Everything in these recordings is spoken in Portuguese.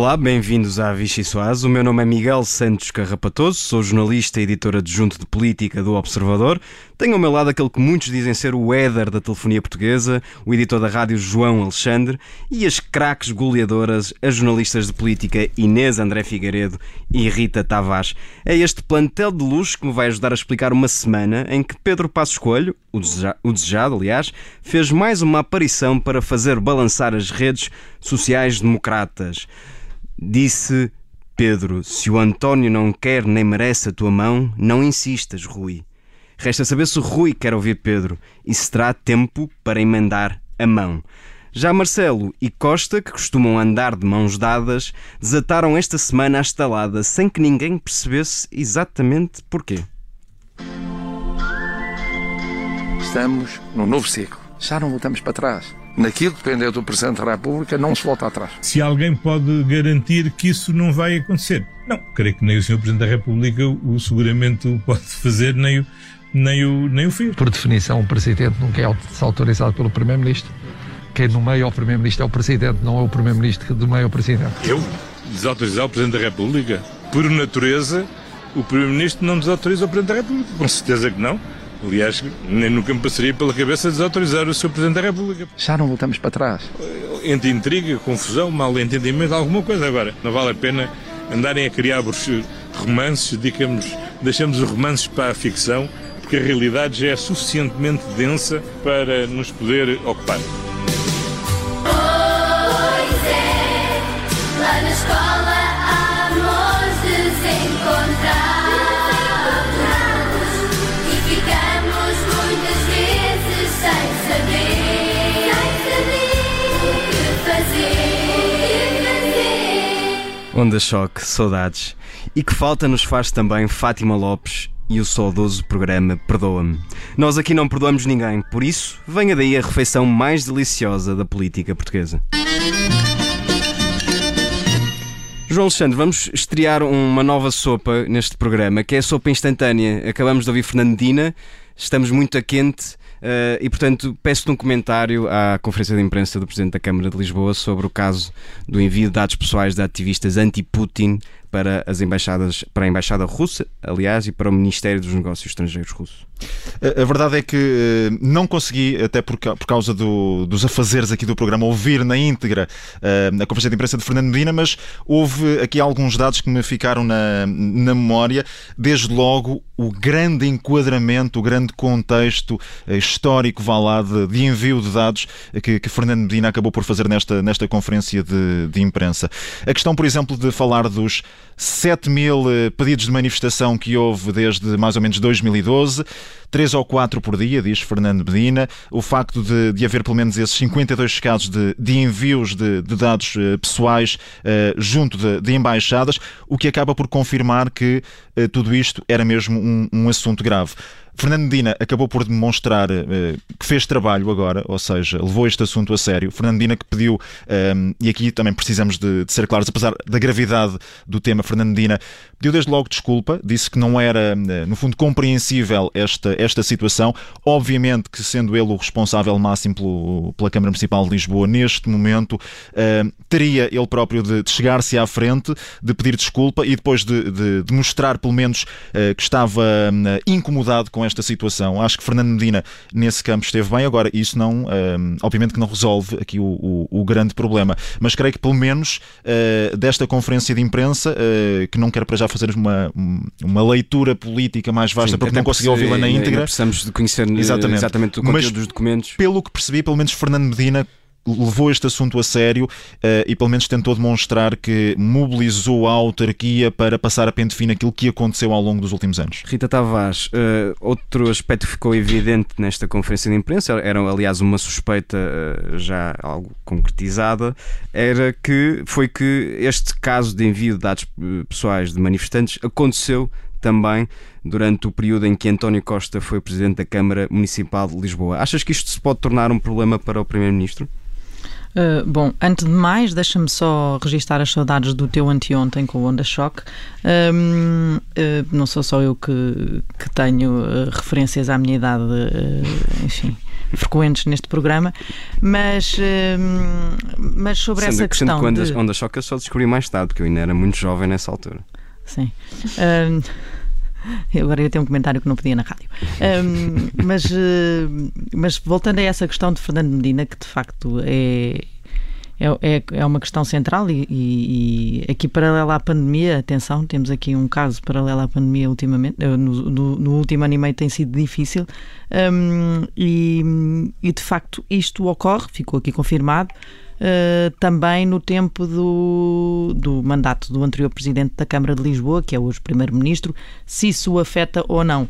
Olá, bem-vindos à Vichy Soaz. O meu nome é Miguel Santos Carrapatoso, sou jornalista e editor adjunto de política do Observador. Tenho ao meu lado aquele que muitos dizem ser o éder da telefonia portuguesa, o editor da rádio João Alexandre e as craques goleadoras, as jornalistas de política Inês André Figueiredo e Rita Tavares. É este plantel de luxo que me vai ajudar a explicar uma semana em que Pedro Passos Coelho, o, deseja o desejado, aliás, fez mais uma aparição para fazer balançar as redes sociais democratas. Disse Pedro: Se o António não quer nem merece a tua mão, não insistas, Rui. Resta saber se Rui quer ouvir Pedro e se terá tempo para emendar a mão. Já Marcelo e Costa, que costumam andar de mãos dadas, desataram esta semana a estalada sem que ninguém percebesse exatamente porquê. Estamos no novo ciclo. Já não voltamos para trás naquilo que dependeu do Presidente da República, não se volta atrás. Se alguém pode garantir que isso não vai acontecer? Não, creio que nem o Sr. Presidente da República o seguramente o pode fazer, nem o, nem o, nem o fez. Por definição, o Presidente nunca é autorizado pelo Primeiro-Ministro. Quem nomeia o Primeiro-Ministro é o Presidente, não é o Primeiro-Ministro que nomeia o Presidente. Eu? Desautorizar o Presidente da República? Por natureza, o Primeiro-Ministro não desautoriza o Presidente da República. Com certeza que não. Aliás, nem nunca me passaria pela cabeça desautorizar o Sr. Presidente da República. Já não voltamos para trás. Entre intriga, confusão, mal entendimento, alguma coisa. Agora, não vale a pena andarem a criar romances, digamos, deixamos os romances para a ficção, porque a realidade já é suficientemente densa para nos poder ocupar. Pois é, lá na escola Onda Choque, saudades. E que falta nos faz também Fátima Lopes e o saudoso programa Perdoa-me. Nós aqui não perdoamos ninguém, por isso, venha daí a refeição mais deliciosa da política portuguesa. João Alexandre, vamos estrear uma nova sopa neste programa, que é a sopa instantânea. Acabamos de ouvir Fernandina, estamos muito a quente e, portanto, peço-te um comentário à conferência de imprensa do Presidente da Câmara de Lisboa sobre o caso do envio de dados pessoais de ativistas anti-Putin para as embaixadas, para a embaixada russa, aliás, e para o Ministério dos Negócios Estrangeiros russo. A, verdade é que eh, não consegui, até por, por causa do, dos afazeres aqui do programa, ouvir na íntegra uh, a conferência de imprensa de Fernando Medina, mas houve aqui alguns dados que me ficaram na, na memória. Desde logo, o grande enquadramento, o grande contexto uh, histórico, vá lá, de, de envio de dados que, que, Fernando Medina acabou por fazer nesta, nesta conferência de, de imprensa. A questão, por exemplo, de falar dos 7 mil eh, pedidos de manifestação que houve desde mais ou menos 2012, 3 ou 4 por dia, diz Fernando Medina. O facto de, de haver pelo menos esses 52 casos de, de envios de, de dados uh, pessoais uh, junto de, de, embaixadas, o que acaba por confirmar que uh, tudo isto era mesmo um, um assunto grave. Fernando Medina acabou por demonstrar uh, que fez trabalho agora, ou seja, levou este assunto a sério. Fernando Medina que pediu, um, ehm, e aqui também precisamos de, de, ser claros, apesar da gravidade do tema, Fernando Medina pediu desde logo desculpa, disse que não era, uh, no fundo, compreensível esta, esta situação. Obviamente que, sendo ele o responsável máximo pelo, pela Câmara Municipal de Lisboa neste momento, uh, teria ele próprio de, de chegar-se à frente, de pedir desculpa e depois de, de, mostrar, pelo menos, que estava incomodado com esta esta situação. Acho que Fernando Medina, nesse campo, esteve bem. Agora, isso não, um, obviamente que não resolve aqui o, o, o, grande problema, mas creio que pelo menos uh, desta conferência de imprensa, uh, que não quero para já fazer uma, uma leitura política mais vasta, Sim, porque não consegui ouvi-la na íntegra. Precisamos de conhecer eh, exatamente, exatamente o conteúdo mas, dos documentos. Pelo que percebi, pelo menos Fernando Medina levou este assunto a sério uh, e pelo menos tentou demonstrar que mobilizou a autarquia para passar a pente fino aquilo que aconteceu ao longo dos últimos anos. Rita Tavares, uh, outro aspecto que ficou evidente nesta conferência de imprensa, era aliás uma suspeita uh, já algo concretizada, era que foi que este caso de envio de dados pessoais de manifestantes aconteceu também durante o período em que António Costa foi presidente da Câmara Municipal de Lisboa. Achas que isto se pode tornar um problema para o Primeiro-Ministro? Uh, bom, antes de mais, deixa-me só registar as saudades do teu anteontem com o Onda Choque. Um, uh, não sou só eu que, que tenho uh, referências à minha idade, enfim, frequentes neste programa, mas, mas sobre sendo, essa questão. Sendo que Onda, de... Onda Choque eu só descobri mais tarde, porque eu ainda era muito jovem nessa altura. Sim. Agora ia ter um comentário que não podia na rádio. Um, mas, uh, mas voltando a essa questão de Fernando Medina, que de facto é, é, é uma questão central e, e, e, aqui paralela à pandemia, atenção, temos aqui um caso paralelo à pandemia ultimamente, no, no, no último ano e meio tem sido difícil um, e, e de facto isto ocorre, ficou aqui confirmado, uh, também no tempo do, do mandato do anterior presidente da Câmara de Lisboa, que é hoje primeiro-ministro, se isso afeta ou não.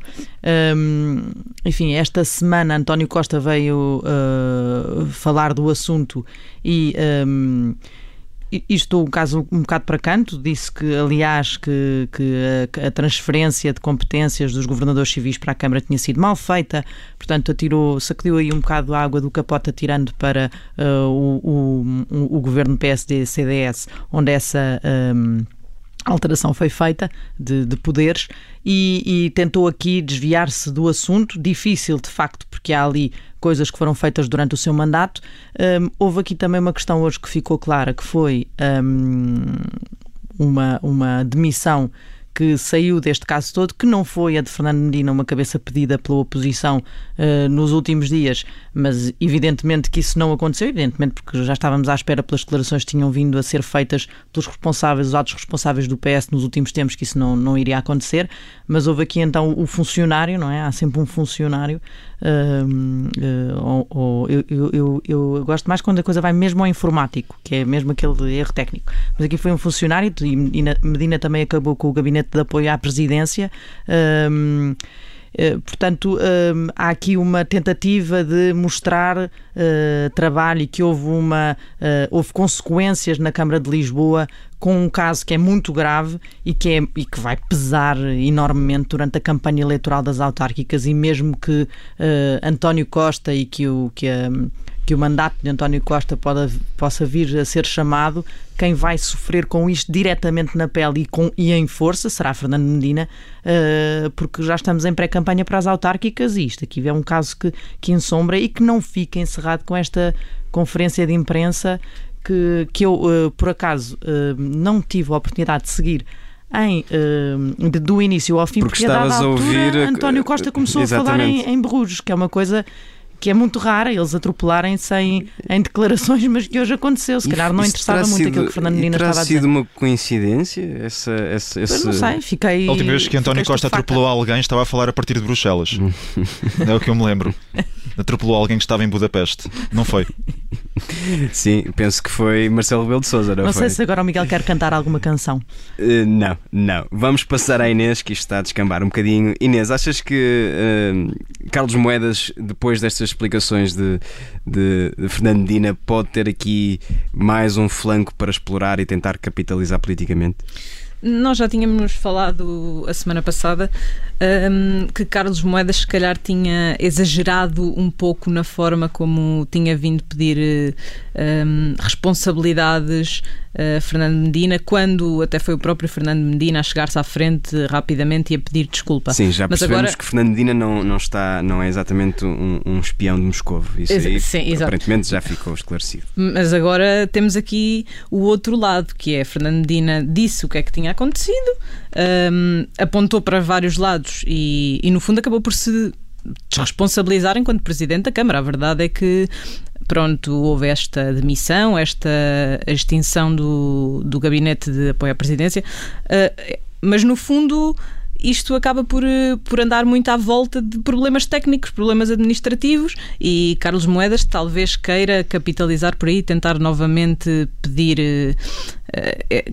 Um, enfim, esta semana António Costa veio uh, falar do assunto e. Um, isto um caso um bocado para canto, disse que, aliás, que, que a, transferência de competências dos governadores civis para a Câmara tinha sido mal feita, portanto, atirou, sacudiu aí um bocado a água do capote, atirando para uh, o, o, o, governo PSD-CDS, onde essa. Um, alteração foi feita de, de poderes e, e, tentou aqui desviar-se do assunto. Difícil, de facto, porque há ali coisas que foram feitas durante o seu mandato. Um, houve aqui também uma questão hoje que ficou clara, que foi um, uma, uma demissão que saiu deste caso todo, que não foi a de Fernando Medina, uma cabeça pedida pela oposição uh, nos últimos dias, mas evidentemente que isso não aconteceu, evidentemente porque já estávamos à espera pelas declarações que tinham vindo a ser feitas pelos responsáveis, os altos responsáveis do PS nos últimos tempos, que isso não, não iria acontecer, mas houve aqui então o funcionário, não é? Há sempre um funcionário, uh, uh, ou, ou eu, eu, eu, eu, gosto mais quando a coisa vai mesmo ao informático, que é mesmo aquele erro técnico, mas aqui foi um funcionário e Medina também acabou com o gabinete de apoio à presidência. Um, eh, portanto, há aqui uma tentativa de mostrar uh, trabalho e que houve, uma, uh, houve consequências na Câmara de Lisboa com um caso que é muito grave e que, é, e que vai pesar enormemente durante a campanha eleitoral das autárquicas e mesmo que António Costa e que o, que a, que o mandato de António Costa pode, possa vir a ser chamado, quem vai sofrer com isto diretamente na pele e, com, e em força será Fernando Medina, uh, porque já estamos em pré-campanha para as autárquicas e isto aqui é um caso que, que ensombra e que não fica encerrado com esta conferência de imprensa que, que eu, uh, por acaso, uh, não tive a oportunidade de seguir em, uh, do início ao fim, porque, porque a dada altura, ouvir... António Costa começou Exatamente. a falar em, em berrujos, que é uma coisa que é muito rara eles atropelarem-se em, em, declarações, mas que hoje aconteceu. Se calhar não interessava muito sido, aquilo que Fernando Medina estava a dizer. Terá sido uma coincidência? Essa, essa, esse... não sei, fiquei. A última vez que António Costa atropelou alguém estava a falar a partir de Bruxelas. é o que eu me lembro. Atropelou alguém que estava em Budapeste. Não foi? Sim, penso que foi Marcelo Rebelo de Sousa. Não, não sei se agora o Miguel quer cantar alguma canção. Uh, não, não. Vamos passar à Inês, que isto está a descambar um bocadinho. Inês, achas que uh, Carlos Moedas, depois destas explicações de, de, de Fernando Medina, pode ter aqui mais um flanco para explorar e tentar capitalizar politicamente? Nós já tínhamos falado a semana passada um, que Carlos Moedas, se calhar, tinha exagerado um pouco na forma como tinha vindo pedir um, responsabilidades a Fernando Medina, quando até foi o próprio Fernando Medina a chegar-se à frente rapidamente e a pedir desculpa. Sim, já percebemos agora... que Fernando Medina não, não, está, não é exatamente um, um espião de Moscou. Isso Ex aí, sim, aparentemente já ficou esclarecido. Mas agora temos aqui o outro lado, que é Fernando Medina disse o que é que tinha acontecido, um, apontou para vários lados e, e, no fundo, acabou por se desresponsabilizar enquanto Presidente da Câmara. A verdade é que pronto, houve esta demissão, esta extinção do, do gabinete de apoio à presidência, uh, mas no fundo isto acaba por, eh, por andar muito à volta de problemas técnicos, problemas administrativos. E Carlos Moedas talvez queira capitalizar por aí, tentar novamente pedir uh,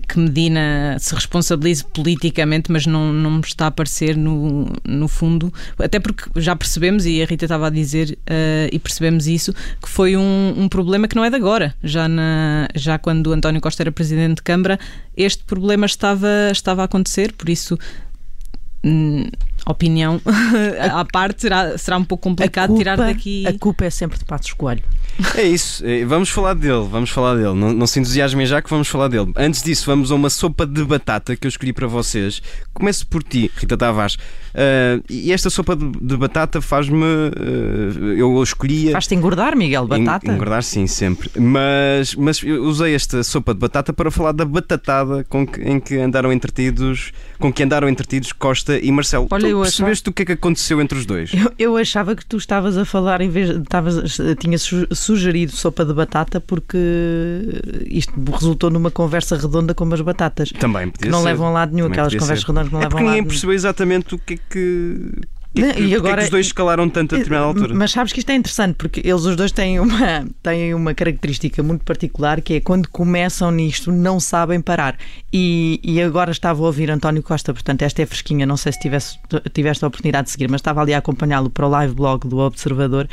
que Medina se responsabilize politicamente, mas não, não me está a aparecer no, no fundo, até porque já percebemos, e a Rita estava a dizer, uh, e percebemos isso, que foi um, um problema que não é de agora. Já, na, já quando António Costa era presidente de Câmara, este problema estava, estava a acontecer, por isso Hum, opinião à parte, será, será um pouco complicado tirar daqui. A culpa é sempre de Passos Coelho. É isso, eh, vamos falar dele, vamos falar dele. Não, não se entusiasmem já que vamos falar dele. Antes disso, vamos a uma sopa de batata que eu escolhi para vocês. Começo por ti, Rita Tavares. Uh, e esta sopa de, de batata faz-me. Uh, eu escolhia. Faz-te engordar, Miguel, batata? Engordar, sim, sempre. Mas, mas eu usei esta sopa de batata para falar da batatada com que, em que andaram entretidos, com que andaram entretidos Costa e Marcelo. Olha, tu percebeste achava... o que é que aconteceu entre os dois? Eu, eu achava que tu estavas a falar em vez. Estavas, tinha sugerido sopa de batata porque isto resultou numa conversa redonda com as batatas. Também que não ser. levam a lado nenhum, Também aquelas conversas ser. redondas que não é levam a lado ninguém percebeu exatamente o que é que. E, agora, é que os dois escalaram tanto a determinada altura? Mas sabes que isto é interessante porque eles os dois têm uma, têm uma característica muito particular que é quando começam nisto não sabem parar. E, e agora estava a ouvir António Costa, portanto, esta é fresquinha, não sei se tivesse, tiveste a oportunidade de seguir, mas estava ali a acompanhá-lo para o live blog do Observador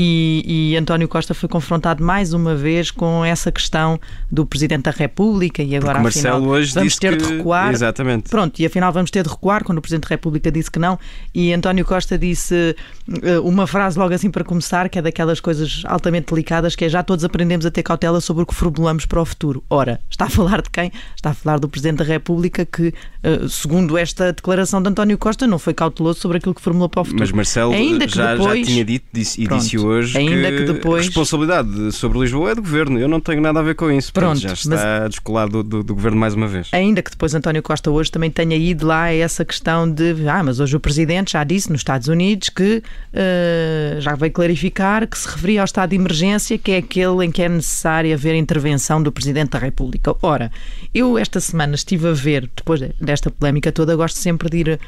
e, e António Costa foi confrontado mais uma vez com essa questão do Presidente da República e agora porque afinal Marcelo hoje vamos disse ter que... de recuar. Exatamente. Pronto, e afinal vamos ter de recuar quando o Presidente da República disse que não e António Costa disse uh, uma frase logo assim para começar, que é daquelas coisas altamente delicadas, que é já todos aprendemos a ter cautela sobre o que formulamos para o futuro. Ora, está a falar de quem? Está a falar do Presidente da República que, uh, segundo esta declaração de António Costa, não foi cauteloso sobre aquilo que formulou para o futuro. Mas Marcelo ainda que já, depois, já tinha dito disse, e Pronto, disse hoje ainda que, que depois, a responsabilidade sobre Lisboa é do Governo. Eu não tenho nada a ver com isso. Pronto, já está mas, descolado do, do, do, Governo mais uma vez. Ainda que depois António Costa hoje também tenha ido lá a essa questão de ah, mas hoje o Presidente já disse nos Estados Unidos que uh, já veio clarificar que se referia ao estado de emergência, que é aquele em que é necessário haver intervenção do Presidente da República. Ora, eu esta semana estive a ver, depois desta polémica toda, gosto sempre de ir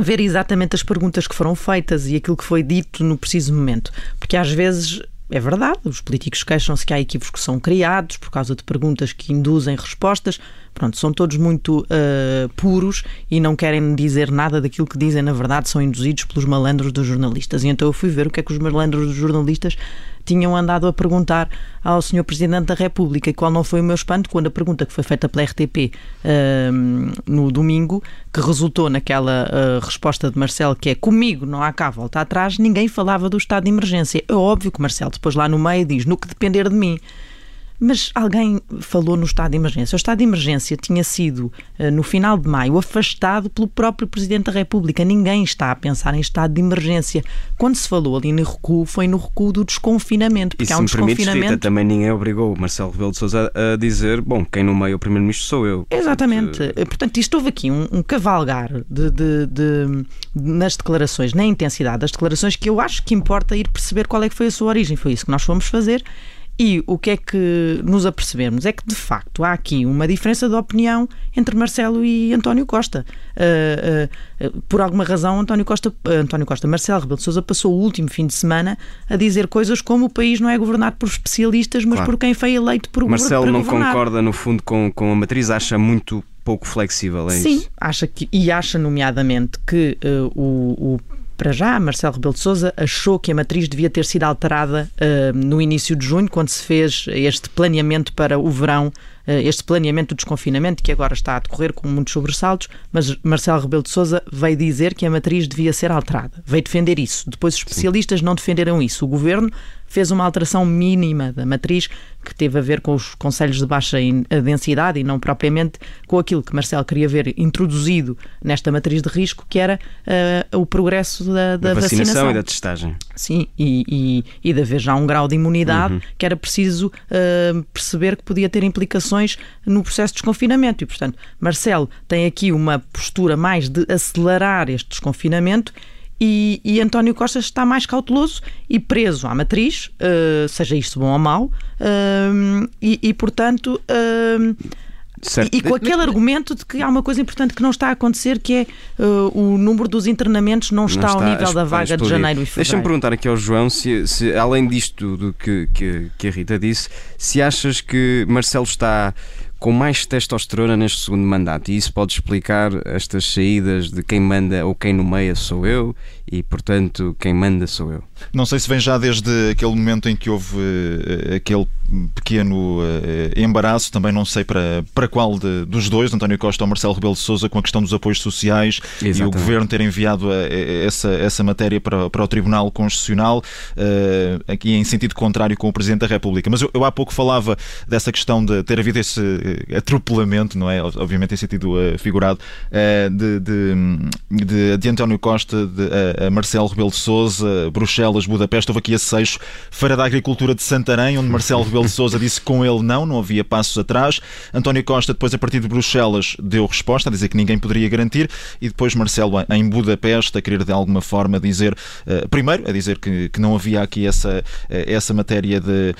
ver exatamente as perguntas que foram feitas e aquilo que foi dito no preciso momento. Porque às vezes é verdade, os políticos queixam-se que há equívocos que são criados por causa de perguntas que induzem respostas. Pronto, são todos muito uh, puros e não querem dizer nada daquilo que dizem, na verdade, são induzidos pelos malandros dos jornalistas. E então eu fui ver o que é que os malandros dos jornalistas tinham andado a perguntar ao Sr. Presidente da República, e qual não foi o meu espanto quando a pergunta que foi feita pela RTP uh, no domingo, que resultou naquela uh, resposta de Marcelo que é comigo não há cá volta atrás, ninguém falava do estado de emergência. É óbvio que Marcelo depois lá no meio diz no que depender de mim. Mas alguém falou no estado de emergência. O estado de emergência tinha sido, eh, no final de maio, afastado pelo próprio Presidente da República. Ninguém está a pensar em estado de emergência. Quando se falou ali no recuo, foi no recuo do desconfinamento. Porque e há um desconfinamento. Permites, também ninguém obrigou o Marcelo Rebelo de Sousa a dizer: bom, quem no meio é o Primeiro-Ministro sou eu. Exatamente. Portanto, Portanto, isto houve aqui um, um cavalgar de, de, de, nas declarações, na intensidade das declarações, que eu acho que importa ir perceber qual é que foi a sua origem. Foi isso que nós fomos fazer. E o que é que nos apercebemos? É que, de facto, há aqui uma diferença de opinião entre Marcelo e António Costa. Uh, uh, por alguma razão, António Costa, uh, António Costa, Marcelo Rebelo de Sousa passou o último fim de semana a dizer coisas como o país não é governado por especialistas, mas Claro. por quem foi eleito por Marcelo não governar. concorda, no fundo, com, com a matriz, acha muito pouco flexível. É Sim, isso? acha que, e acha, nomeadamente, que uh, o, o- para já, Marcelo Rebelo de Sousa achou que a matriz devia ter sido alterada uh, no início de junho, quando se fez este planeamento para o verão, uh, este planeamento do desconfinamento, que agora está a decorrer com muitos sobressaltos, mas Marcelo Rebelo de Sousa veio dizer que a matriz devia ser alterada. Veio defender isso. Depois os especialistas não defenderam isso. O governo fez uma alteração mínima da matriz que teve a ver com os conselhos de baixa in- densidade e não propriamente com aquilo que Marcelo queria ver introduzido nesta matriz de risco, que era eh, o progresso da, da Da vacinação, vacinação. e da testagem. Sim, e, e, e de haver já um grau de imunidade que era preciso eh, perceber que podia ter implicações no processo de desconfinamento. E, portanto, Marcelo tem aqui uma postura mais de acelerar este desconfinamento. E, e António Costa está mais cauteloso e preso à matriz, eh, seja isto bom ou mau, eh, e, e, portanto, Certo. e, e com aquele argumento de que há uma coisa importante que não está a acontecer, que é eh, o número dos internamentos não está, ao Não nível a- da a vaga de janeiro e Deixa-me fevereiro. perguntar aqui ao João se, se, além disto do que, que, que a Rita disse, se achas que Marcelo está com mais testosterona neste segundo mandato. E isso pode explicar estas saídas de quem manda ou quem nomeia sou eu e, portanto, quem manda sou eu. Não sei se vem já desde aquele momento em que houve uh, aquele pequeno uh, embaraço, também não sei para, para qual de, dos dois, António Costa ou Marcelo Rebelo de Sousa, com a questão dos apoios sociais Exatamente. e o Governo ter enviado a, a, essa, essa matéria para, para o Tribunal Constitucional, uh, aqui em sentido contrário com o Presidente da República. Mas eu, eu, há pouco falava dessa questão de ter havido esse atropelamento, não é? Obviamente em sentido figurado, de, de, de, de António Costa de, Marcelo Rebelo de Sousa, Bruxelas, Budapeste, houve aqui esse seixo, Feira da Agricultura de Santarém, onde Marcelo Rebelo de Sousa disse que com ele não, não havia passos atrás. António Costa, depois a partir de Bruxelas, deu resposta, a dizer que ninguém poderia garantir, e depois Marcelo em Budapeste, a querer de alguma forma dizer, uh, primeiro, a dizer que, que não havia aqui essa, uh, essa matéria de,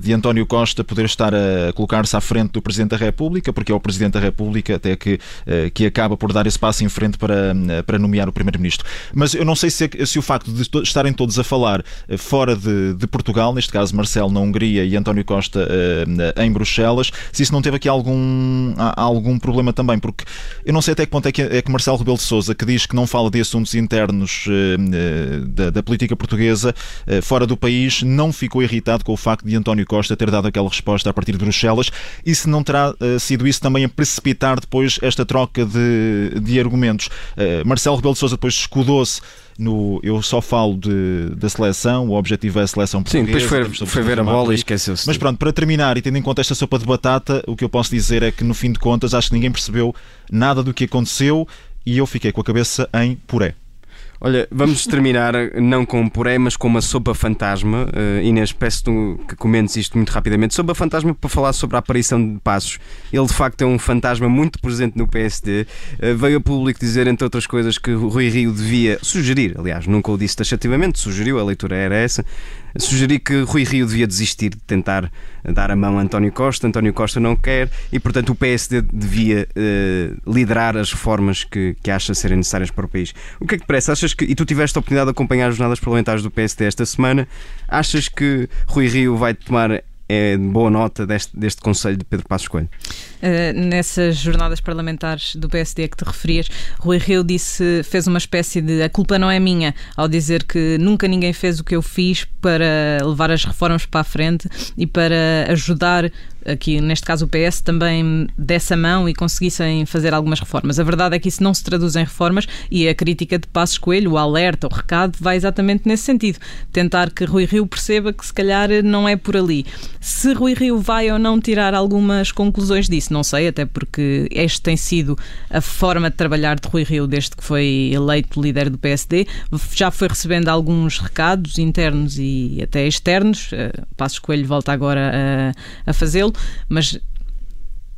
de António Costa poder estar a colocar-se à frente do Presidente da República, porque é o Presidente da República até que, que acaba por dar esse passo em frente para, para nomear o Primeiro-Ministro. Mas eu não sei se, se o facto de estarem todos a falar fora de, de Portugal, neste caso Marcelo na Hungria e António Costa uh, em Bruxelas, se isso não teve aqui algum, algum problema também, porque eu não sei até que ponto é que, é que Marcelo Rebelo de Sousa, que diz que não fala de assuntos internos uh, da, da, política portuguesa fora do país, não ficou irritado com o facto de António Costa ter dado aquela resposta a partir de Bruxelas e se não terá sido isso também a precipitar depois esta troca de, de argumentos. Marcelo Rebelo de Sousa depois escudou-se no Eu Só Falo de, da seleção, o objetivo é a seleção portuguesa. Sim, depois foi, foi ver a bola e esqueceu-se. Mas pronto, para terminar e tendo em conta esta sopa de batata, o que eu posso dizer é que no fim de contas acho que ninguém percebeu nada do que aconteceu e eu fiquei com a cabeça em puré. Olha, vamos terminar não com um puré, mas com uma sopa fantasma. Uh, Inês, peço que comentes isto muito rapidamente. Sopa fantasma para falar sobre a aparição de Passos. Ele, de facto, é um fantasma muito presente no PSD. Uh, eh, veio a público dizer, entre outras coisas, que Rui Rio devia sugerir, aliás, nunca o disse taxativamente, sugeriu, a leitura era essa, sugeri que Rui Rio devia desistir de tentar dar a mão a António Costa. António Costa não quer e, portanto, o PSD devia uh, liderar as reformas que, que acha serem necessárias para o país. O que é que te parece? Achas que, e tu tiveste a oportunidade de acompanhar as jornadas parlamentares do PSD esta semana, achas que Rui Rio vai tomar é, boa nota deste, deste Conselho de Pedro Passos Coelho? Uh, nessas jornadas parlamentares do PSD que te referias, Rui Rio disse, fez uma espécie de a culpa não é minha, ao dizer que nunca ninguém fez o que eu fiz para levar as reformas para a frente e para ajudar aqui neste caso o PS também dessa mão e conseguissem fazer algumas reformas. A verdade é que isso não se traduz em reformas e a crítica de Passos Coelho, o alerta, o recado, vai exatamente nesse sentido. Tentar que Rui Rio perceba que se calhar não é por ali. Se Rui Rio vai ou não tirar algumas conclusões disso, não sei, até porque este tem sido a forma de trabalhar de Rui Rio desde que foi eleito líder do PSD. Já foi recebendo alguns recados internos e até externos. Eh, Passos Coelho volta agora a, a fazê-lo, mas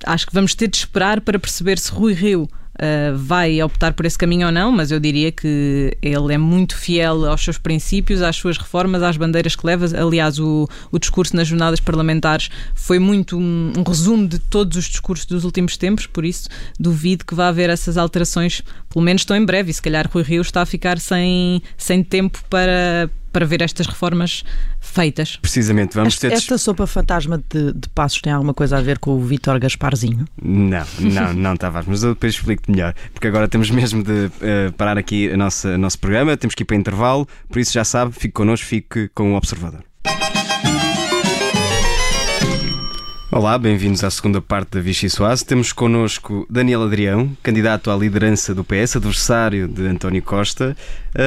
acho que vamos ter de esperar para perceber se Rui Rio uh, vai optar por esse caminho ou não, mas eu diria que ele é muito fiel aos seus princípios, às suas reformas, às bandeiras que leva. Aliás, o, o discurso nas jornadas parlamentares foi muito um, um resumo de todos os discursos dos últimos tempos, por isso duvido que vá haver essas alterações, pelo menos tão em breve, e se calhar Rui Rio está a ficar sem, sem tempo para para ver estas reformas feitas. Precisamente, vamos esta, ter. Esta sopa fantasma de, de, passos tem alguma coisa a ver com o Vítor Gasparzinho? Não, não, não, Tavares, mas eu depois explico-te melhor, porque agora temos mesmo de uh, parar aqui o nosso, nosso programa, temos que ir para intervalo, por isso já sabe, fique connosco, fique com o Observador. Olá, bem-vindos à segunda parte da Vichy Soase. Temos connosco Daniel Adrião, candidato à liderança do PS, adversário de António Costa.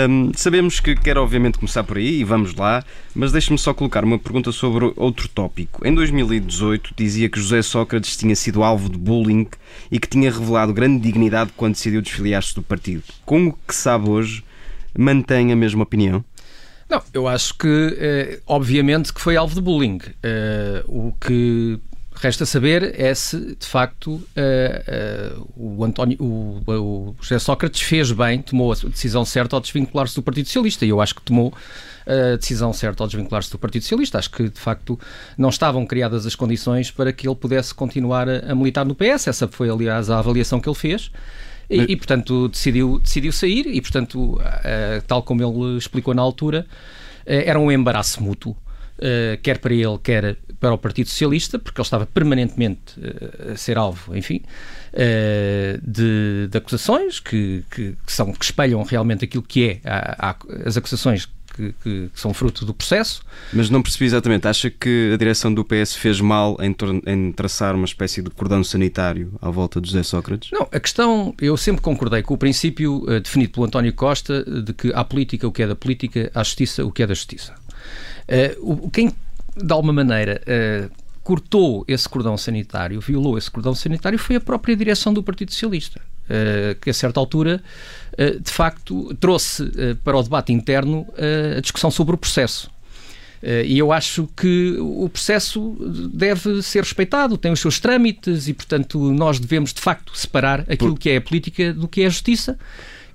Um, sabemos que quer, obviamente, começar por aí e vamos lá, mas deixe-me só colocar uma pergunta sobre outro tópico. Em 2018, dizia que José Sócrates tinha sido alvo de bullying e que tinha revelado grande dignidade quando decidiu desfiliar-se do partido. Com o que sabe hoje, mantém a mesma opinião? Não, eu acho que, eh, obviamente, que foi alvo de bullying. Eh, o que Resta saber é se, de facto, uh, uh, o, António, o, o José Sócrates fez bem, tomou a decisão certa ao desvincular-se do Partido Socialista. E eu acho que tomou a decisão certa ao desvincular-se do Partido Socialista. Acho que, de facto, não estavam criadas as condições para que ele pudesse continuar a, a militar no PS. Essa foi, aliás, a avaliação que ele fez. E, e portanto, decidiu, decidiu sair e, portanto, uh, tal como ele explicou na altura, era um embaraço mútuo. Uh, quer para ele, quer para o Partido Socialista, porque ele estava permanentemente uh, a ser alvo, enfim, uh, de, de, acusações que, que, que, são, que espelham realmente aquilo que é a, a, as acusações que, que, são fruto do processo. Mas não percebi exatamente. Acha que a direção do PS fez mal em, em, traçar uma espécie de cordão sanitário à volta de José Sócrates? Não, a questão, eu sempre concordei com o princípio uh, definido pelo António Costa de que há política o que é da política, há justiça o que é da justiça. Uh, quem, de alguma maneira, uh, cortou esse cordão sanitário, violou esse cordão sanitário, foi a própria direção do Partido Socialista. Uh, que a certa altura, uh, de facto, trouxe para o debate interno a discussão sobre o processo. E eu acho que o processo deve ser respeitado, tem os seus trâmites e, portanto, nós devemos, de facto, separar aquilo que é a política do que é a justiça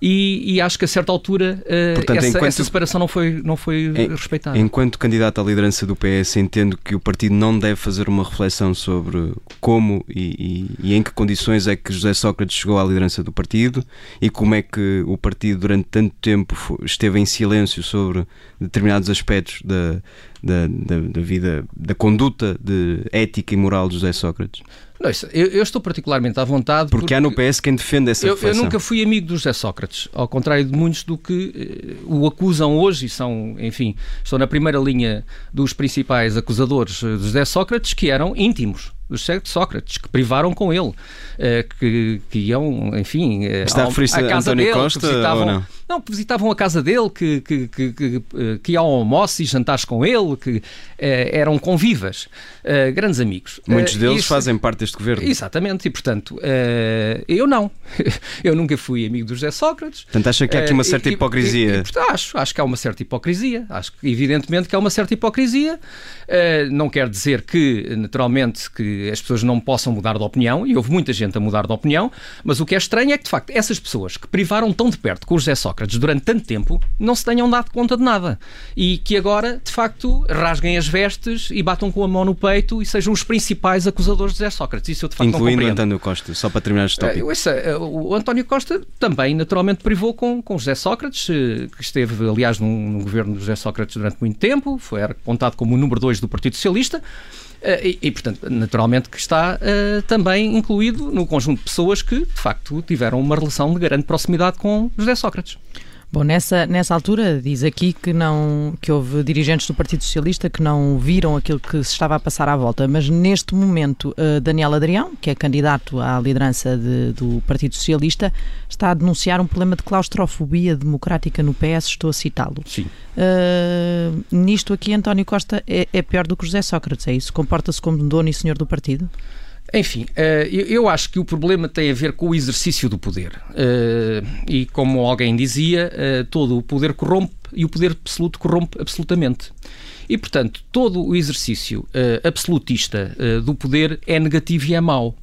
e, e, acho que a certa altura uh, Portanto, essa, enquanto, essa, separação não foi, não foi em, respeitada. Enquanto candidato à liderança do PS, entendo que o partido não deve fazer uma reflexão sobre como e, e, e, em que condições é que José Sócrates chegou à liderança do partido e como é que o partido durante tanto tempo esteve em silêncio sobre determinados aspectos da, da, da, da vida, da conduta de ética e moral de José Sócrates. Não, isso, eu, eu, estou particularmente à vontade. Porque, porque há no PS quem defende essa eu, eu nunca fui amigo do José Sócrates, ao contrário de muitos do que uh, o acusam hoje e são, enfim, estão na primeira linha dos principais acusadores de José Sócrates, que eram íntimos dos Sócrates, que privaram com ele, uh, que, que iam, enfim, uh, Está a, casa António dele, Costa, visitavam, não? não? visitavam a casa dele, que, que, que, que, que iam ao almoço e jantares com ele, que eram convivas, grandes amigos. Muitos deles isso, fazem parte deste governo. Exatamente, e portanto, eu não. eu nunca fui amigo do José Sócrates. Portanto, acha que há aqui uma certa hipocrisia? E, e, acho, acho que há uma certa hipocrisia. Acho que, evidentemente, que há uma certa hipocrisia. não quer dizer que, naturalmente, que as pessoas não possam mudar de opinião, e houve muita gente a mudar de opinião, mas o que é estranho é que, de facto, essas pessoas que privaram tão de perto com o José Sócrates durante tanto tempo não se tenham dado conta de nada. E que agora, de facto, rasguem as vestes e batam com a mão no peito e sejam os principais acusadores de José Sócrates. Isso eu, de facto, Incluindo António Costa, só para terminar este tópico. Uh, o António Costa também, naturalmente, privou com, com José Sócrates, eh, que esteve, aliás, no, no governo de José Sócrates durante muito tempo, foi apontado como o número 2 do Partido Socialista. Eh, e, portanto, naturalmente que está uh, também incluído no conjunto de pessoas que, de facto, tiveram uma relação de grande proximidade com José Sócrates. Bom, nessa, nessa altura diz aqui que não que houve dirigentes do Partido Socialista que não viram aquilo que se estava a passar à volta, mas neste momento uh, Daniel Adrião, que é candidato à liderança de, do Partido Socialista, está a denunciar um problema de claustrofobia democrática no PS, estou a citá-lo. Sim. Uh, nisto aqui António Costa é, é pior do que José Sócrates, é isso? Comporta-se como dono e senhor do partido? Enfim, eh, eu acho que o problema tem a ver com o exercício do poder. Eh, e como alguém dizia, eh, todo o poder corrompe e o poder absoluto corrompe absolutamente. E, portanto, todo o exercício absolutista do poder é negativo e é mau.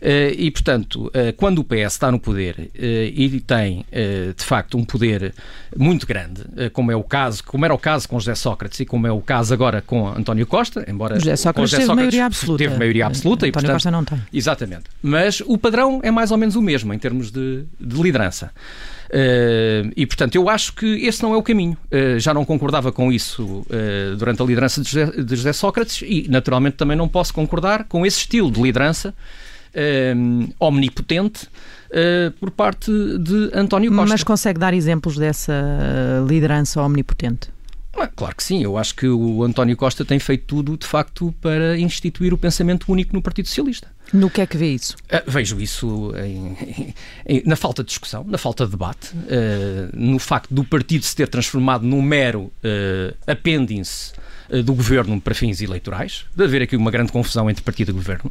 Eh, e, portanto, eh, quando o PS está no poder eh, e tem, de facto, um poder muito grande, como é o caso, como era o caso com José Sócrates e como é o caso agora com António Costa, embora José Sócrates, José Sócrates teve maioria absoluta. Teve maioria absoluta António e, portanto, Costa não tem. Exatamente. Mas o padrão é mais ou menos o mesmo em termos de, de liderança. Uh, e, portanto, eu acho que esse não é o caminho. Uh, já não concordava com isso uh, durante a liderança de José, de José, Sócrates e, naturalmente, também não posso concordar com esse estilo de liderança um, omnipotente uh, por parte de António Costa. Mas consegue dar exemplos dessa liderança omnipotente? Claro que sim, eu acho que o António Costa tem feito tudo, de facto, para instituir o pensamento único no Partido Socialista. No que é que vê isso? Uh, vejo isso em, em, na falta de discussão, na falta de debate, uh, no facto do partido se ter transformado num mero uh, apêndice do governo para fins eleitorais, de haver aqui uma grande confusão entre partido e governo.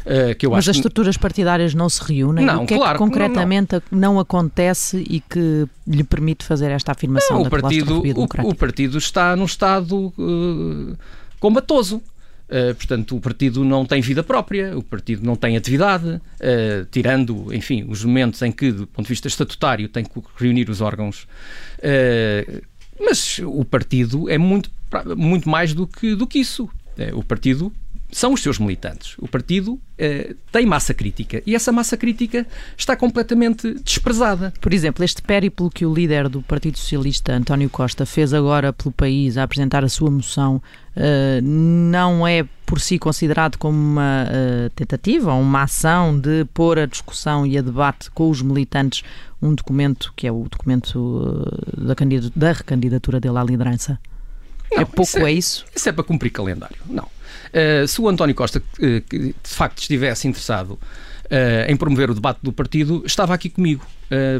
Uh, que eu Mas acho as estruturas partidárias não se reúnem? Não, o que claro, é que concretamente não, não. não, acontece e que lhe permite fazer esta afirmação não, da o partido, o, o, partido está num estado uh, combatoso. Uh, portanto, o partido não tem vida própria, o partido não tem atividade, uh, tirando, enfim, os momentos em que, do ponto de vista estatutário, tem que reunir os órgãos. Uh, mas o partido é muito, muito mais do que, do que isso. o partido são os seus militantes. O partido eh, tem massa crítica e essa massa crítica está completamente desprezada. Por exemplo, este périplo que o líder do Partido Socialista, António Costa, fez agora pelo país a apresentar a sua moção, eh, não é por si considerado como uma uh, tentativa ou uma ação de pôr a discussão e a debate com os militantes um documento que é o documento uh, da, da recandidatura dele à liderança? Não, é pouco, isso é, é, isso? Isso é para cumprir calendário. Não. Uh, se o António Costa, de facto, estivesse interessado em promover o debate do partido, estava aqui comigo,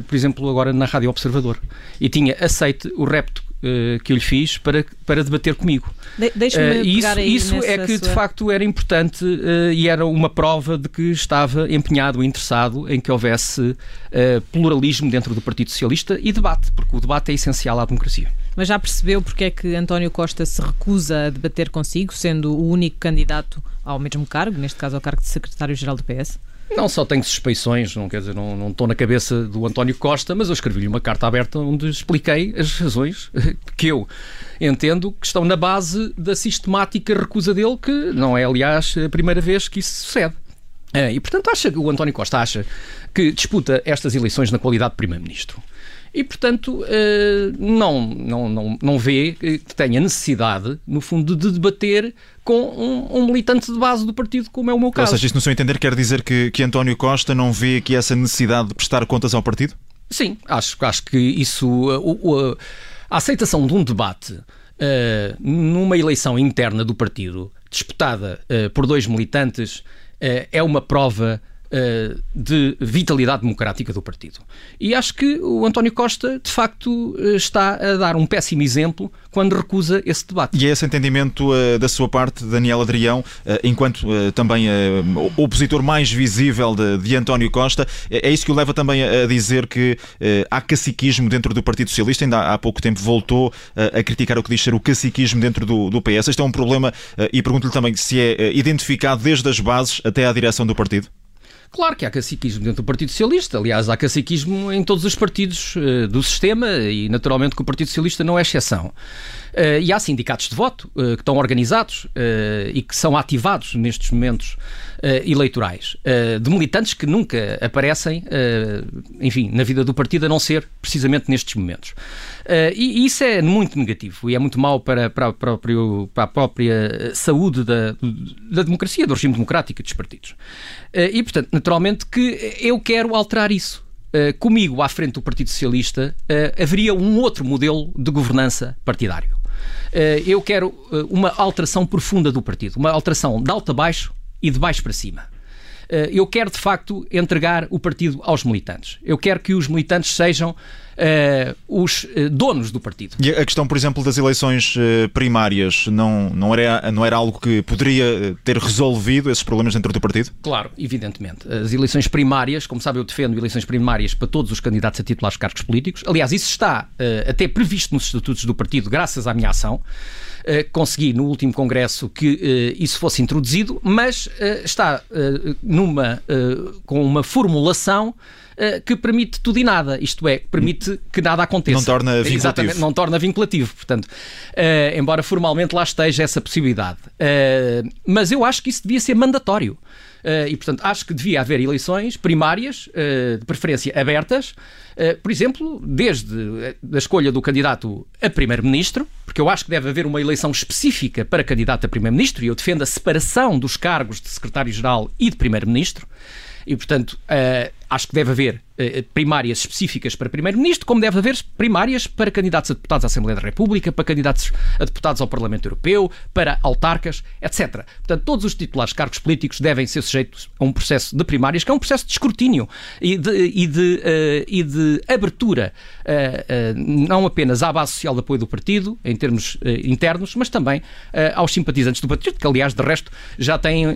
por exemplo, agora na Rádio Observador, e tinha aceite o repto uh, que eu lhe fiz para, para debater comigo. De Deixa-me uh, isso isso é que sua... de facto era importante uh, e era uma prova de que estava empenhado, interessado em que houvesse pluralismo dentro do Partido Socialista e debate, porque o debate é essencial à democracia. Mas já percebeu porque é que António Costa se recusa a debater consigo, sendo o único candidato ao mesmo cargo, neste caso ao cargo de secretário-geral do PS? Não só tenho suspeições, não quer dizer, não, não estou na cabeça do António Costa, mas eu escrevi-lhe uma carta aberta onde expliquei as razões que eu entendo que estão na base da sistemática recusa dele, que não é, aliás, a primeira vez que isso sucede. É, e, portanto, acha, o António Costa acha que disputa estas eleições na qualidade de Primeiro-Ministro e, portanto, eh, não, não, não, não vê que tenha necessidade, no fundo, de debater com um, um, militante de base do partido, como é o meu caso. Ou seja, isto no seu entender quer dizer que, que António Costa não vê aqui essa necessidade de prestar contas ao partido? Sim, acho, acho que isso. A, a aceitação de um debate uh, numa eleição interna do partido, disputada uh, por dois militantes, uh, é uma prova eh, de vitalidade democrática do partido. E acho que o António Costa, de facto, eh, está a dar um péssimo exemplo quando recusa esse debate. E é esse entendimento uh, da sua parte, Daniel Adrião, enquanto também opositor mais visível de, de, António Costa, é isso que o leva também a, dizer que há caciquismo dentro do Partido Socialista, ainda há, há pouco tempo voltou a criticar o que diz ser o caciquismo dentro do, do PS. Este é um problema e pergunto-lhe também se é identificado desde as bases até à direção do partido. Claro que há caciquismo dentro do Partido Socialista, aliás, há caciquismo em todos os partidos uh, do sistema e, naturalmente, que o Partido Socialista não é exceção. Uh, e há sindicatos de voto uh, que estão organizados e que são ativados nestes momentos eleitorais, de militantes que nunca aparecem, enfim, na vida do partido, a não ser precisamente nestes momentos. e isso é muito negativo e é muito mau para, para, próprio, para a própria saúde da, da democracia, do regime democrático dos partidos. e, portanto, naturalmente que eu quero alterar isso. Uh, comigo à frente do Partido Socialista uh, haveria um outro modelo de governança partidário. Uh, eu quero uma alteração profunda do partido, uma alteração de alto a baixo e de baixo para cima. eu quero de facto entregar o partido aos militantes. Eu quero que os militantes sejam uh, os uh, donos do partido. E a questão, por exemplo, das eleições uh, primárias não, não, era, não era algo que poderia ter resolvido esses problemas dentro do partido? Claro, evidentemente. As eleições primárias, como sabe, eu defendo eleições primárias para todos os candidatos a titulares de cargos políticos. Aliás, isso está até previsto nos estatutos do partido, graças à minha ação. Consegui no último congresso que isso fosse introduzido, mas está numa com uma formulação eh, que permite tudo e nada, isto é, permite que nada aconteça. Não torna vinculativo. Exatamente, não torna vinculativo, portanto, uh, embora formalmente lá esteja essa possibilidade. Uh, mas eu acho que isso devia ser mandatório. Uh, e, portanto, acho que devia haver eleições primárias, uh, de preferência abertas, uh, por exemplo, desde a escolha do candidato a primeiro-ministro, porque eu acho que deve haver uma eleição específica para candidato a primeiro-ministro, e eu defendo a separação dos cargos de secretário-geral e de primeiro-ministro. E, portanto, acho que deve haver uh, primárias específicas para Primeiro-Ministro, como deve haver primárias para candidatos a deputados à Assembleia da República, para candidatos a deputados ao Parlamento Europeu, para autarcas, etc. Portanto, todos os titulares de cargos políticos devem ser sujeitos a um processo de primárias, que é um processo de escrutínio e de, e de, uh, e de abertura, não apenas à base social de apoio do partido, em termos internos, mas também aos simpatizantes do partido, que, aliás, de resto, já têm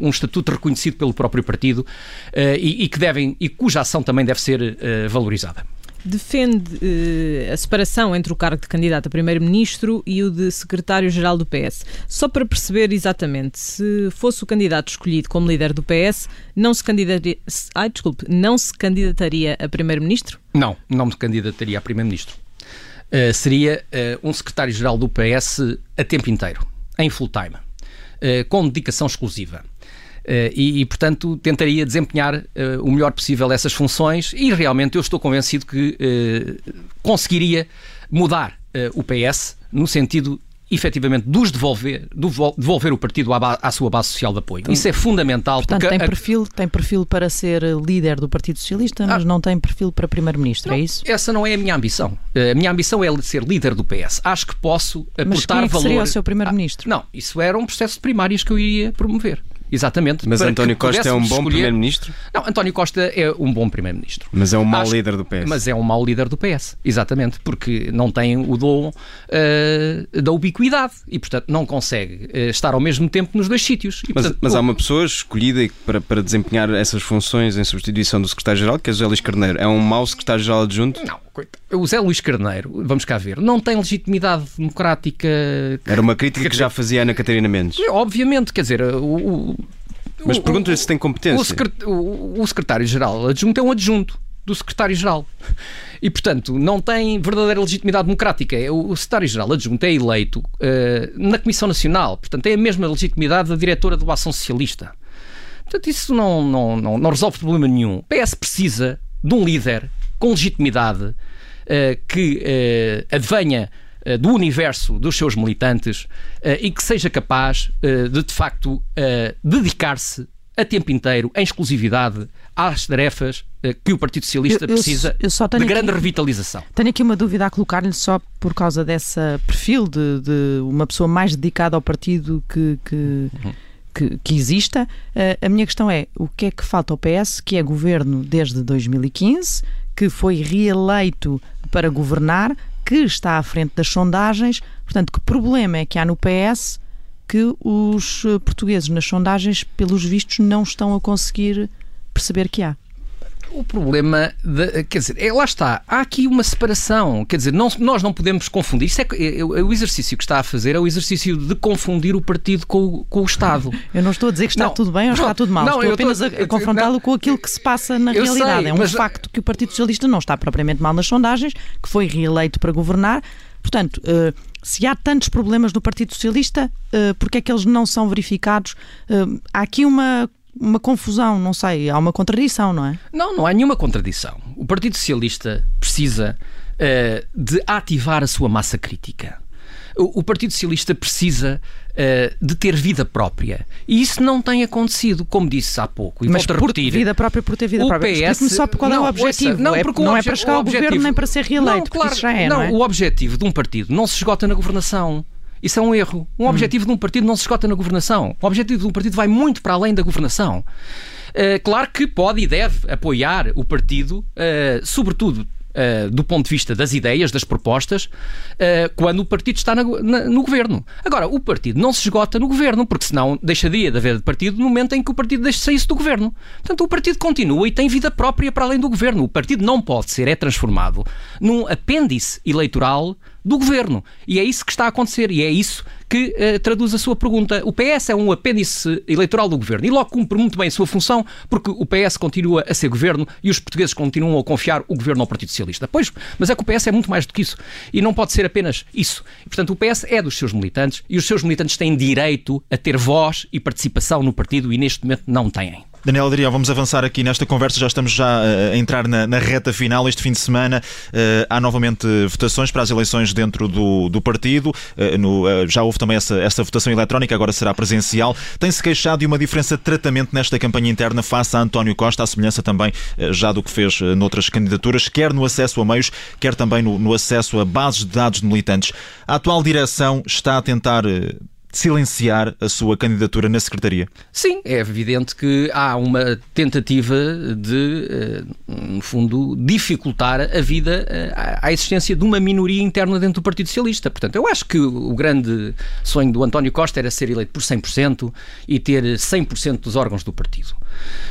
um estatuto reconhecido pelo próprio partido uh, e, e, que devem, e cuja ação também deve ser uh, valorizada. Defende uh, a separação entre o cargo de candidato a primeiro-ministro e o de secretário-geral do PS. Só para perceber exatamente, se fosse o candidato escolhido como líder do PS, não se candidataria, ai, desculpe, não se candidataria a primeiro-ministro? Não, não me candidataria a primeiro-ministro. Uh, seria uh, um secretário-geral do PS a tempo inteiro, em full time, uh, com dedicação exclusiva. Uh, e, e, portanto, tentaria desempenhar uh, o melhor possível essas funções e realmente eu estou convencido que uh, conseguiria mudar o PS no sentido efetivamente, dos devolver, devol- devolver o partido à, à sua base social de apoio. Isso é fundamental. Portanto, porque tem perfil, tem perfil para ser líder do Partido Socialista, mas não tem perfil para Primeiro-Ministro, é isso? Essa não é a minha ambição. A minha ambição é ser líder do PS. Acho que posso Mas aportar quem é que valor. seria o seu Primeiro-Ministro? Não, isso era um processo de primárias que eu iria promover. Exatamente. Mas António Costa é um bom primeiro-ministro? Não, António Costa é um bom primeiro-ministro. Mas é um mau Acho- líder do PS. Mas é um mau líder do PS, exatamente, porque não tem o dom eh, da ubiquidade e, portanto, não consegue eh, estar ao mesmo tempo nos dois sítios. E, Mas, portanto, mas há uma pessoa escolhida para, para desempenhar essas funções em substituição do secretário-geral, que é José Luís Carneiro. É um mau secretário-geral adjunto? Não. O Zé Luís Carneiro, vamos cá ver, não tem legitimidade democrática. Era uma crítica que já fazia Ana Catarina Mendes. Obviamente, quer dizer, o. o- Mas pergunto-lhe se tem o, competência. o- secretário-geral adjunto é um adjunto do secretário-geral. E, portanto, não tem verdadeira legitimidade democrática. É, O o secretário-geral adjunto é eleito eh, na Comissão Nacional, portanto, tem a mesma legitimidade da diretora do Ação Socialista. Portanto, isso não, não, não, não resolve problema nenhum. O PS precisa de um líder com legitimidade eh, que eh, advenha eh, do universo dos seus militantes e que seja capaz de, de facto, dedicar-se a tempo inteiro, em exclusividade, às tarefas que o Partido Socialista Eu- eu precisa eu de grande aqui- revitalização. Tenho aqui uma dúvida a colocar-lhe só por causa dessa perfil de, de uma pessoa mais dedicada ao partido que, que, que, que exista. A minha questão é: o que é que falta ao PS, que é governo desde 2015, que foi reeleito para governar, que está à frente das sondagens? Portanto, que problema é que há no PS que os eh, portugueses nas sondagens, pelos vistos, não estão a conseguir perceber que há? O problema, de- quer dizer, é, lá está, há aqui uma separação, quer dizer, não- nós não podemos confundir. Isso é, que- é- é o exercício que está a fazer é o exercício de confundir o partido com, o- com o Estado. Eu não estou a dizer que está Não, tudo bem ou está não, tudo mal. não, estou eu apenas estou- a, a confrontá-lo com aquilo que se passa na realidade. sei, é um mas- facto que o Partido Socialista não está propriamente mal nas sondagens, que foi reeleito para governar. Portanto, eh, se há tantos problemas no Partido Socialista, eh, porque é que eles não são verificados? Eh, há aqui uma, uma confusão, não sei, há uma contradição, não é? Não, não há nenhuma contradição. O Partido Socialista precisa eh, de ativar a sua massa crítica. O, o Partido Socialista precisa eh, de ter vida própria. E isso não tem acontecido, como disse há pouco. E Mas por repetir. vida própria, por ter vida o própria. PS só qual é o Não, objetivo. ouça, não, é, porque o não é para chegar o ao governo objetivo- nem para ser reeleito, Não, claro, é, não, não, é? o objetivo de um partido não se esgota na governação. Isso é um erro. Hum. Um objetivo de um partido não se esgota na governação. O objetivo de um partido vai muito para além da governação. Uh, claro que pode e deve apoiar o partido, uh, sobretudo uh, do ponto de vista das ideias, das propostas, uh, quando o partido está na na- no governo. Agora, o partido não se esgota no governo, porque senão deixaria de haver partido no momento em que o partido deixe saísse do governo. Portanto, o partido continua e tem vida própria para além do governo. O partido não pode ser, é transformado num apêndice eleitoral do governo. E é isso que está a acontecer e é isso que eh, traduz a sua pergunta. O PS é um apêndice eleitoral do governo e logo cumpre muito bem a sua função porque o PS continua a ser governo e os portugueses continuam a confiar o governo ao Partido Socialista. Pois, mas é que o PS é muito mais do que isso e não pode ser apenas isso. E, portanto, o PS é dos seus militantes e os seus militantes têm direito a ter voz e participação no partido e neste momento não têm. Daniel Adrião, vamos avançar aqui nesta conversa. Já estamos já eh, a entrar na, na reta final. Este fim de semana eh, há novamente votações para as eleições dentro do, do partido. Eh, no, eh, já houve também essa, essa votação eletrónica, agora será presencial. Tem-se queixado de uma diferença de tratamento nesta campanha interna face a António Costa, à semelhança também eh, já do que fez eh, noutras candidaturas, quer no acesso a meios, quer também no, no acesso a bases de dados de militantes. A atual direção está a tentar. Silenciar a sua candidatura na Secretaria? Sim, é evidente que há uma tentativa de, eh, no fundo, dificultar a vida, eh, à existência de uma minoria interna dentro do Partido Socialista. Portanto, eu acho que o grande sonho do António Costa era ser eleito por 100% e ter 100% dos órgãos do partido.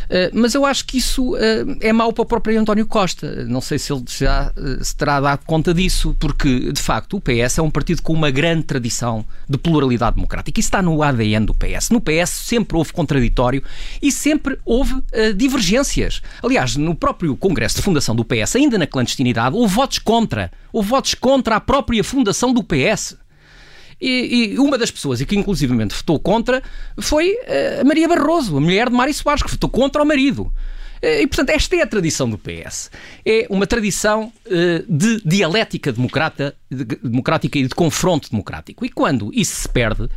Eh, Mas eu acho que isso eh, é mau para o próprio António Costa. Não sei se ele já eh, se terá dado conta disso, porque, de facto, o PS é um partido com uma grande tradição de pluralidade democrática. Isso está no ADN do PS. No PS sempre houve contraditório e sempre houve eh, divergências. Aliás, no próprio Congresso de Fundação do PS, ainda na clandestinidade, houve votos contra. Houve votos contra a própria fundação do PS. E, e uma das pessoas, e que inclusivamente votou contra, foi eh, a Maria Barroso, a mulher de Mário Soares, que votou contra o marido. Eh, E, portanto, esta é a tradição do PS. É uma tradição eh, de dialética democrata, de- democrática e de confronto democrático. E quando isso se perde,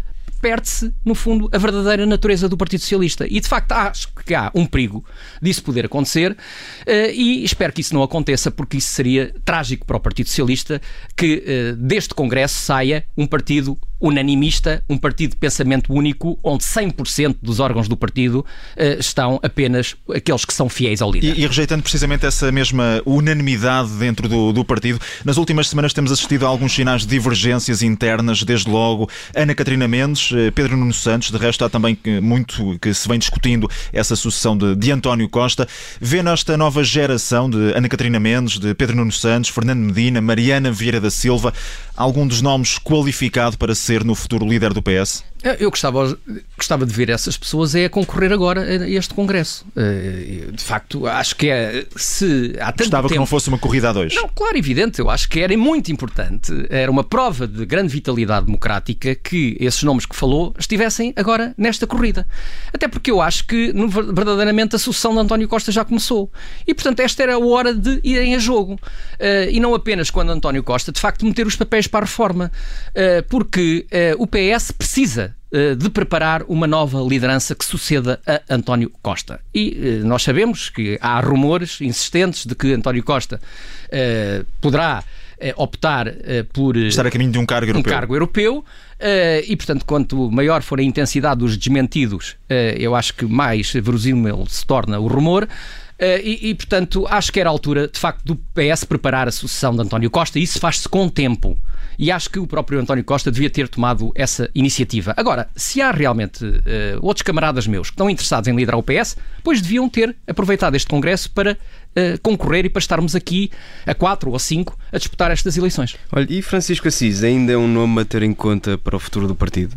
perde-se, no fundo, a verdadeira natureza do Partido Socialista. E, de facto, acho que há um perigo disso poder acontecer eh, e espero que isso não aconteça, porque isso seria trágico para o Partido Socialista que eh, deste Congresso saia um partido unanimista, um partido de pensamento único, onde 100% dos órgãos do partido eh, estão apenas aqueles que são fiéis ao líder. E, e rejeitando precisamente essa mesma unanimidade dentro do, do partido, nas últimas semanas temos assistido a alguns sinais de divergências internas, desde logo Ana Catarina Mendes, Pedro Nuno Santos, de resto há também eh, muito que se vem discutindo essa sucessão de, de António Costa. Vê nesta nova geração de Ana Catarina Mendes, de Pedro Nuno Santos, Fernando Medina, Mariana Vieira da Silva, algum dos nomes qualificado para ser no futuro líder do PS? Eu gostava, gostava de ver essas pessoas é a concorrer agora a este Congresso. Eh, De facto, acho que é. Se há tanto Gostava que tempo... não fosse uma corrida a dois. Não, claro, evidente. Eu acho que era muito importante. Era uma prova de grande vitalidade democrática que esses nomes que falou estivessem agora nesta corrida. Até porque eu acho que verdadeiramente a sucessão de António Costa já começou. E, portanto, esta era a hora de irem a jogo. Eh, e não apenas quando António Costa, de facto, meter os papéis para a reforma. Eh, porque eh, o PS precisa de preparar uma nova liderança que suceda a António Costa. E nós sabemos que há rumores insistentes de que António Costa poderá optar por Estar a caminho de um cargo um europeu. cargo europeu e, portanto, quanto maior for a intensidade dos desmentidos, eh, eu acho que mais verosímil se torna o rumor. Eh, e, e, portanto, acho que era a altura, de facto, do PS preparar a sucessão de António Costa e isso faz-se com tempo. E acho que o próprio António Costa devia ter tomado essa iniciativa. Agora, se há realmente eh, outros camaradas meus que estão interessados em liderar o PS, pois deviam ter aproveitado este Congresso para eh, concorrer e para estarmos aqui a quatro ou cinco a disputar estas eleições. Olha, e Francisco Assis ainda é um nome a ter em conta para o futuro do partido?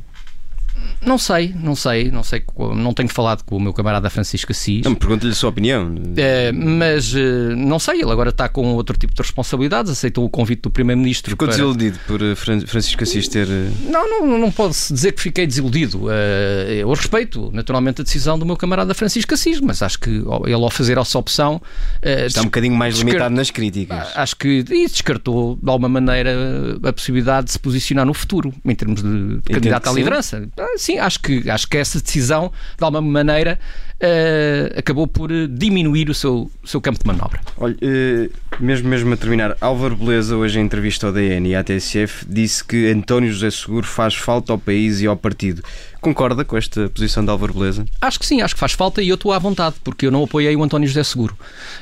Não sei, não sei, não sei, não tenho falado com o meu camarada Francisco Assis. Não, pergunto-lhe a sua opinião. Eh, mas eh, não sei, ele agora está com outro tipo de responsabilidades, aceitou o convite do Primeiro-Ministro. Ficou para- desiludido por eh, Fran- Francisco Assis ter. Não, não, não pode-se dizer que fiquei desiludido. Eu respeito, naturalmente, a decisão do meu camarada Francisco Assis, mas acho que ele, ao fazer essa opção. Está um bocadinho mais descar- limitado nas críticas. Acho que e descartou de alguma maneira a possibilidade de se posicionar no futuro em termos de candidato à sim. liderança. Ah, Sim, acho que, acho que essa decisão, de alguma maneira, eh, acabou por eh, diminuir o seu, o seu campo de manobra. Olha, eh, mesmo, mesmo a terminar, Álvaro Beleza, hoje em entrevista ao DN e à TSF, disse que António José Seguro faz falta ao país e ao partido. Concorda com esta posição de Álvaro Beleza? Acho que sim, acho que faz falta e eu estou à vontade, porque eu não apoiei o António José Seguro.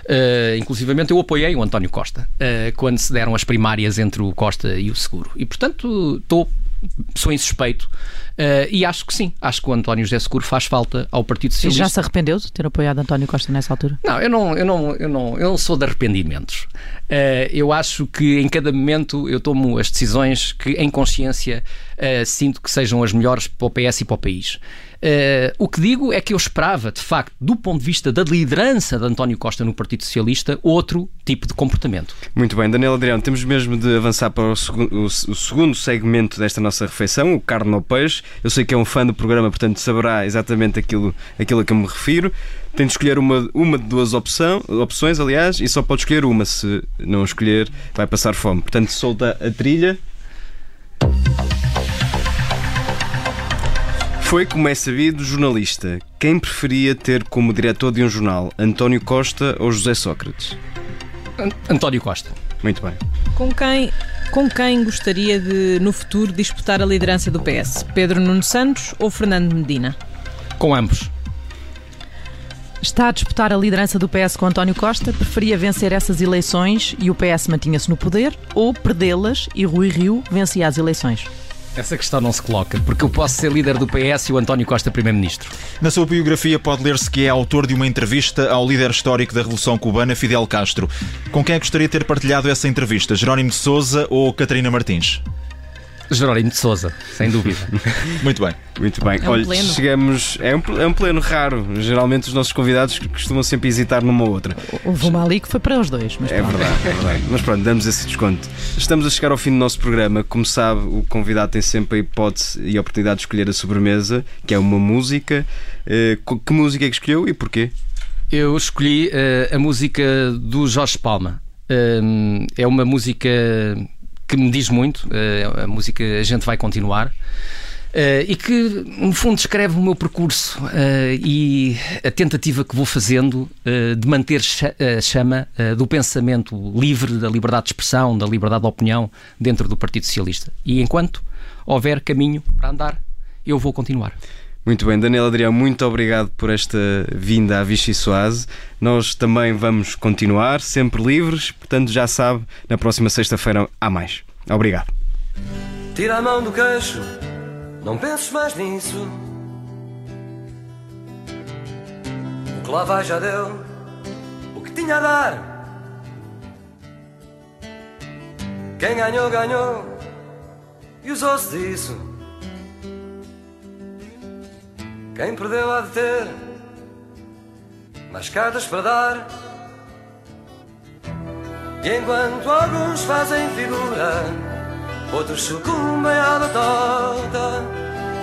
Uh, inclusivamente eu apoiei o António Costa, uh, quando se deram as primárias entre o Costa e o Seguro. E portanto estou. Sou insuspeito uh, e acho que sim, acho que o António José Seguro faz falta ao Partido E Socialista. já se arrependeu de ter apoiado António Costa nessa altura? Não, eu não, eu não, eu não, eu não sou de arrependimentos. Eh, eu acho que em cada momento eu tomo as decisões que, em consciência, eh, sinto que sejam as melhores para o PS e para o país. Eh, o que digo é que eu esperava, de facto, do ponto de vista da liderança de António Costa no Partido Socialista, outro tipo de comportamento. Muito bem, Daniel Adriano, temos mesmo de avançar para o, segun- o- o segundo segmento desta nossa refeição, o carne ao peixe. Eu sei que é um fã do programa, portanto saberá exatamente aquilo, aquilo a que eu me refiro. Tem de escolher uma, uma de duas opção, opções, aliás, e só pode escolher uma. Se não escolher, vai passar fome. Portanto, solta a trilha. Foi, como é sabido, jornalista. Quem preferia ter como diretor de um jornal, António Costa ou José Sócrates? An- António Costa. Muito bem. Com quem, com quem gostaria de, no futuro, disputar a liderança do PS? Pedro Nuno Santos ou Fernando Medina? Com ambos. Está a disputar a liderança do PS com António Costa? Preferia vencer essas eleições e o PS mantinha-se no poder? Ou perdê-las e Rui Rio vencia as eleições? Essa questão não se coloca, porque eu posso ser líder do PS e o António Costa primeiro-ministro. Na sua biografia pode ler-se que é autor de uma entrevista ao líder histórico da Revolução Cubana, Fidel Castro. Com quem é gostaria de ter partilhado essa entrevista? Jerónimo de Souza ou Catarina Martins? Jerónimo de Souza, sem dúvida. Muito bem. Muito bem. É um Olha, pleno. chegamos. É um, é um pleno raro. Geralmente os nossos convidados costumam sempre hesitar numa ou outra. Houve uma ali que foi para os dois. Mas É pronto. verdade, é verdade. Mas pronto, damos esse desconto. Estamos a chegar ao fim do nosso programa. Como sabe, o convidado tem sempre a hipótese e a oportunidade de escolher a sobremesa, que é uma música. Eh, que música é que escolheu e porquê? Eu escolhi uh, a música do Jorge Palma. Uh, é uma música que me diz muito, uh, a música A Gente Vai Continuar. Uh, e que, no fundo, descreve o meu percurso uh, e a tentativa que vou fazendo uh, de manter a chama do pensamento livre, da liberdade de expressão, da liberdade de opinião dentro do Partido Socialista. E enquanto houver caminho para andar, eu vou continuar. Muito bem, Daniel Adrião, muito obrigado por esta vinda à Vichy Soase. Nós também vamos continuar, sempre livres, portanto já sabe, na próxima sexta-feira há mais. Obrigado. Tira a mão do queixo não penses mais nisso. O que lá vai já deu o que tinha a dar. Quem ganhou, ganhou e usou-se disso. Quem perdeu há de ter mais cartas para dar. E enquanto alguns fazem figura outros sucumbem à batota.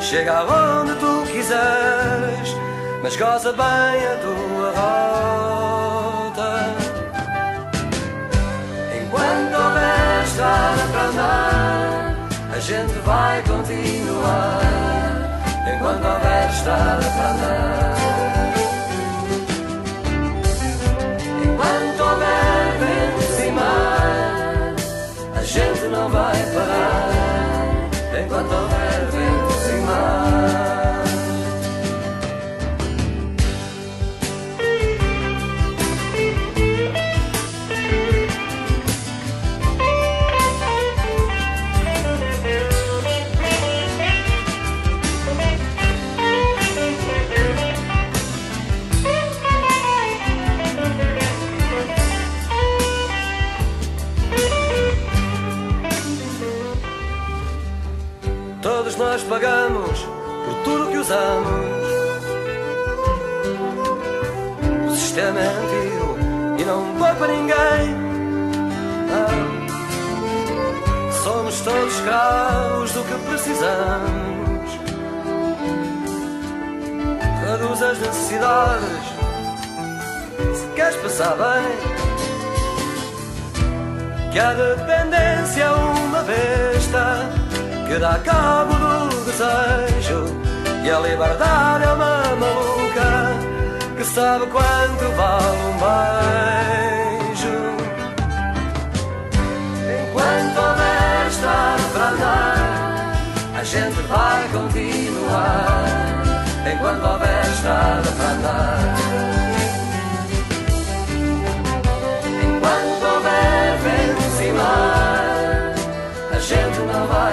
Chega aonde tu quiseres, mas goza bem a tua rota. Enquanto houver estrada para andar, a gente vai continuar. Enquanto houver estrada para andar. Enquanto houver vento e mar, a gente não vai parar pagamos por tudo que usamos. O sistema é antigo e não vai para ninguém. Não. Somos todos escravos do que precisamos. Reduz as necessidades se queres passar bem. Que a dependência uma besta que dá cabo do desejo e a liberdade é uma maluca que sabe quanto vale um beijo. Enquanto houver estrada para andar, a gente vai continuar. Enquanto houver estrada para andar. A gente não vai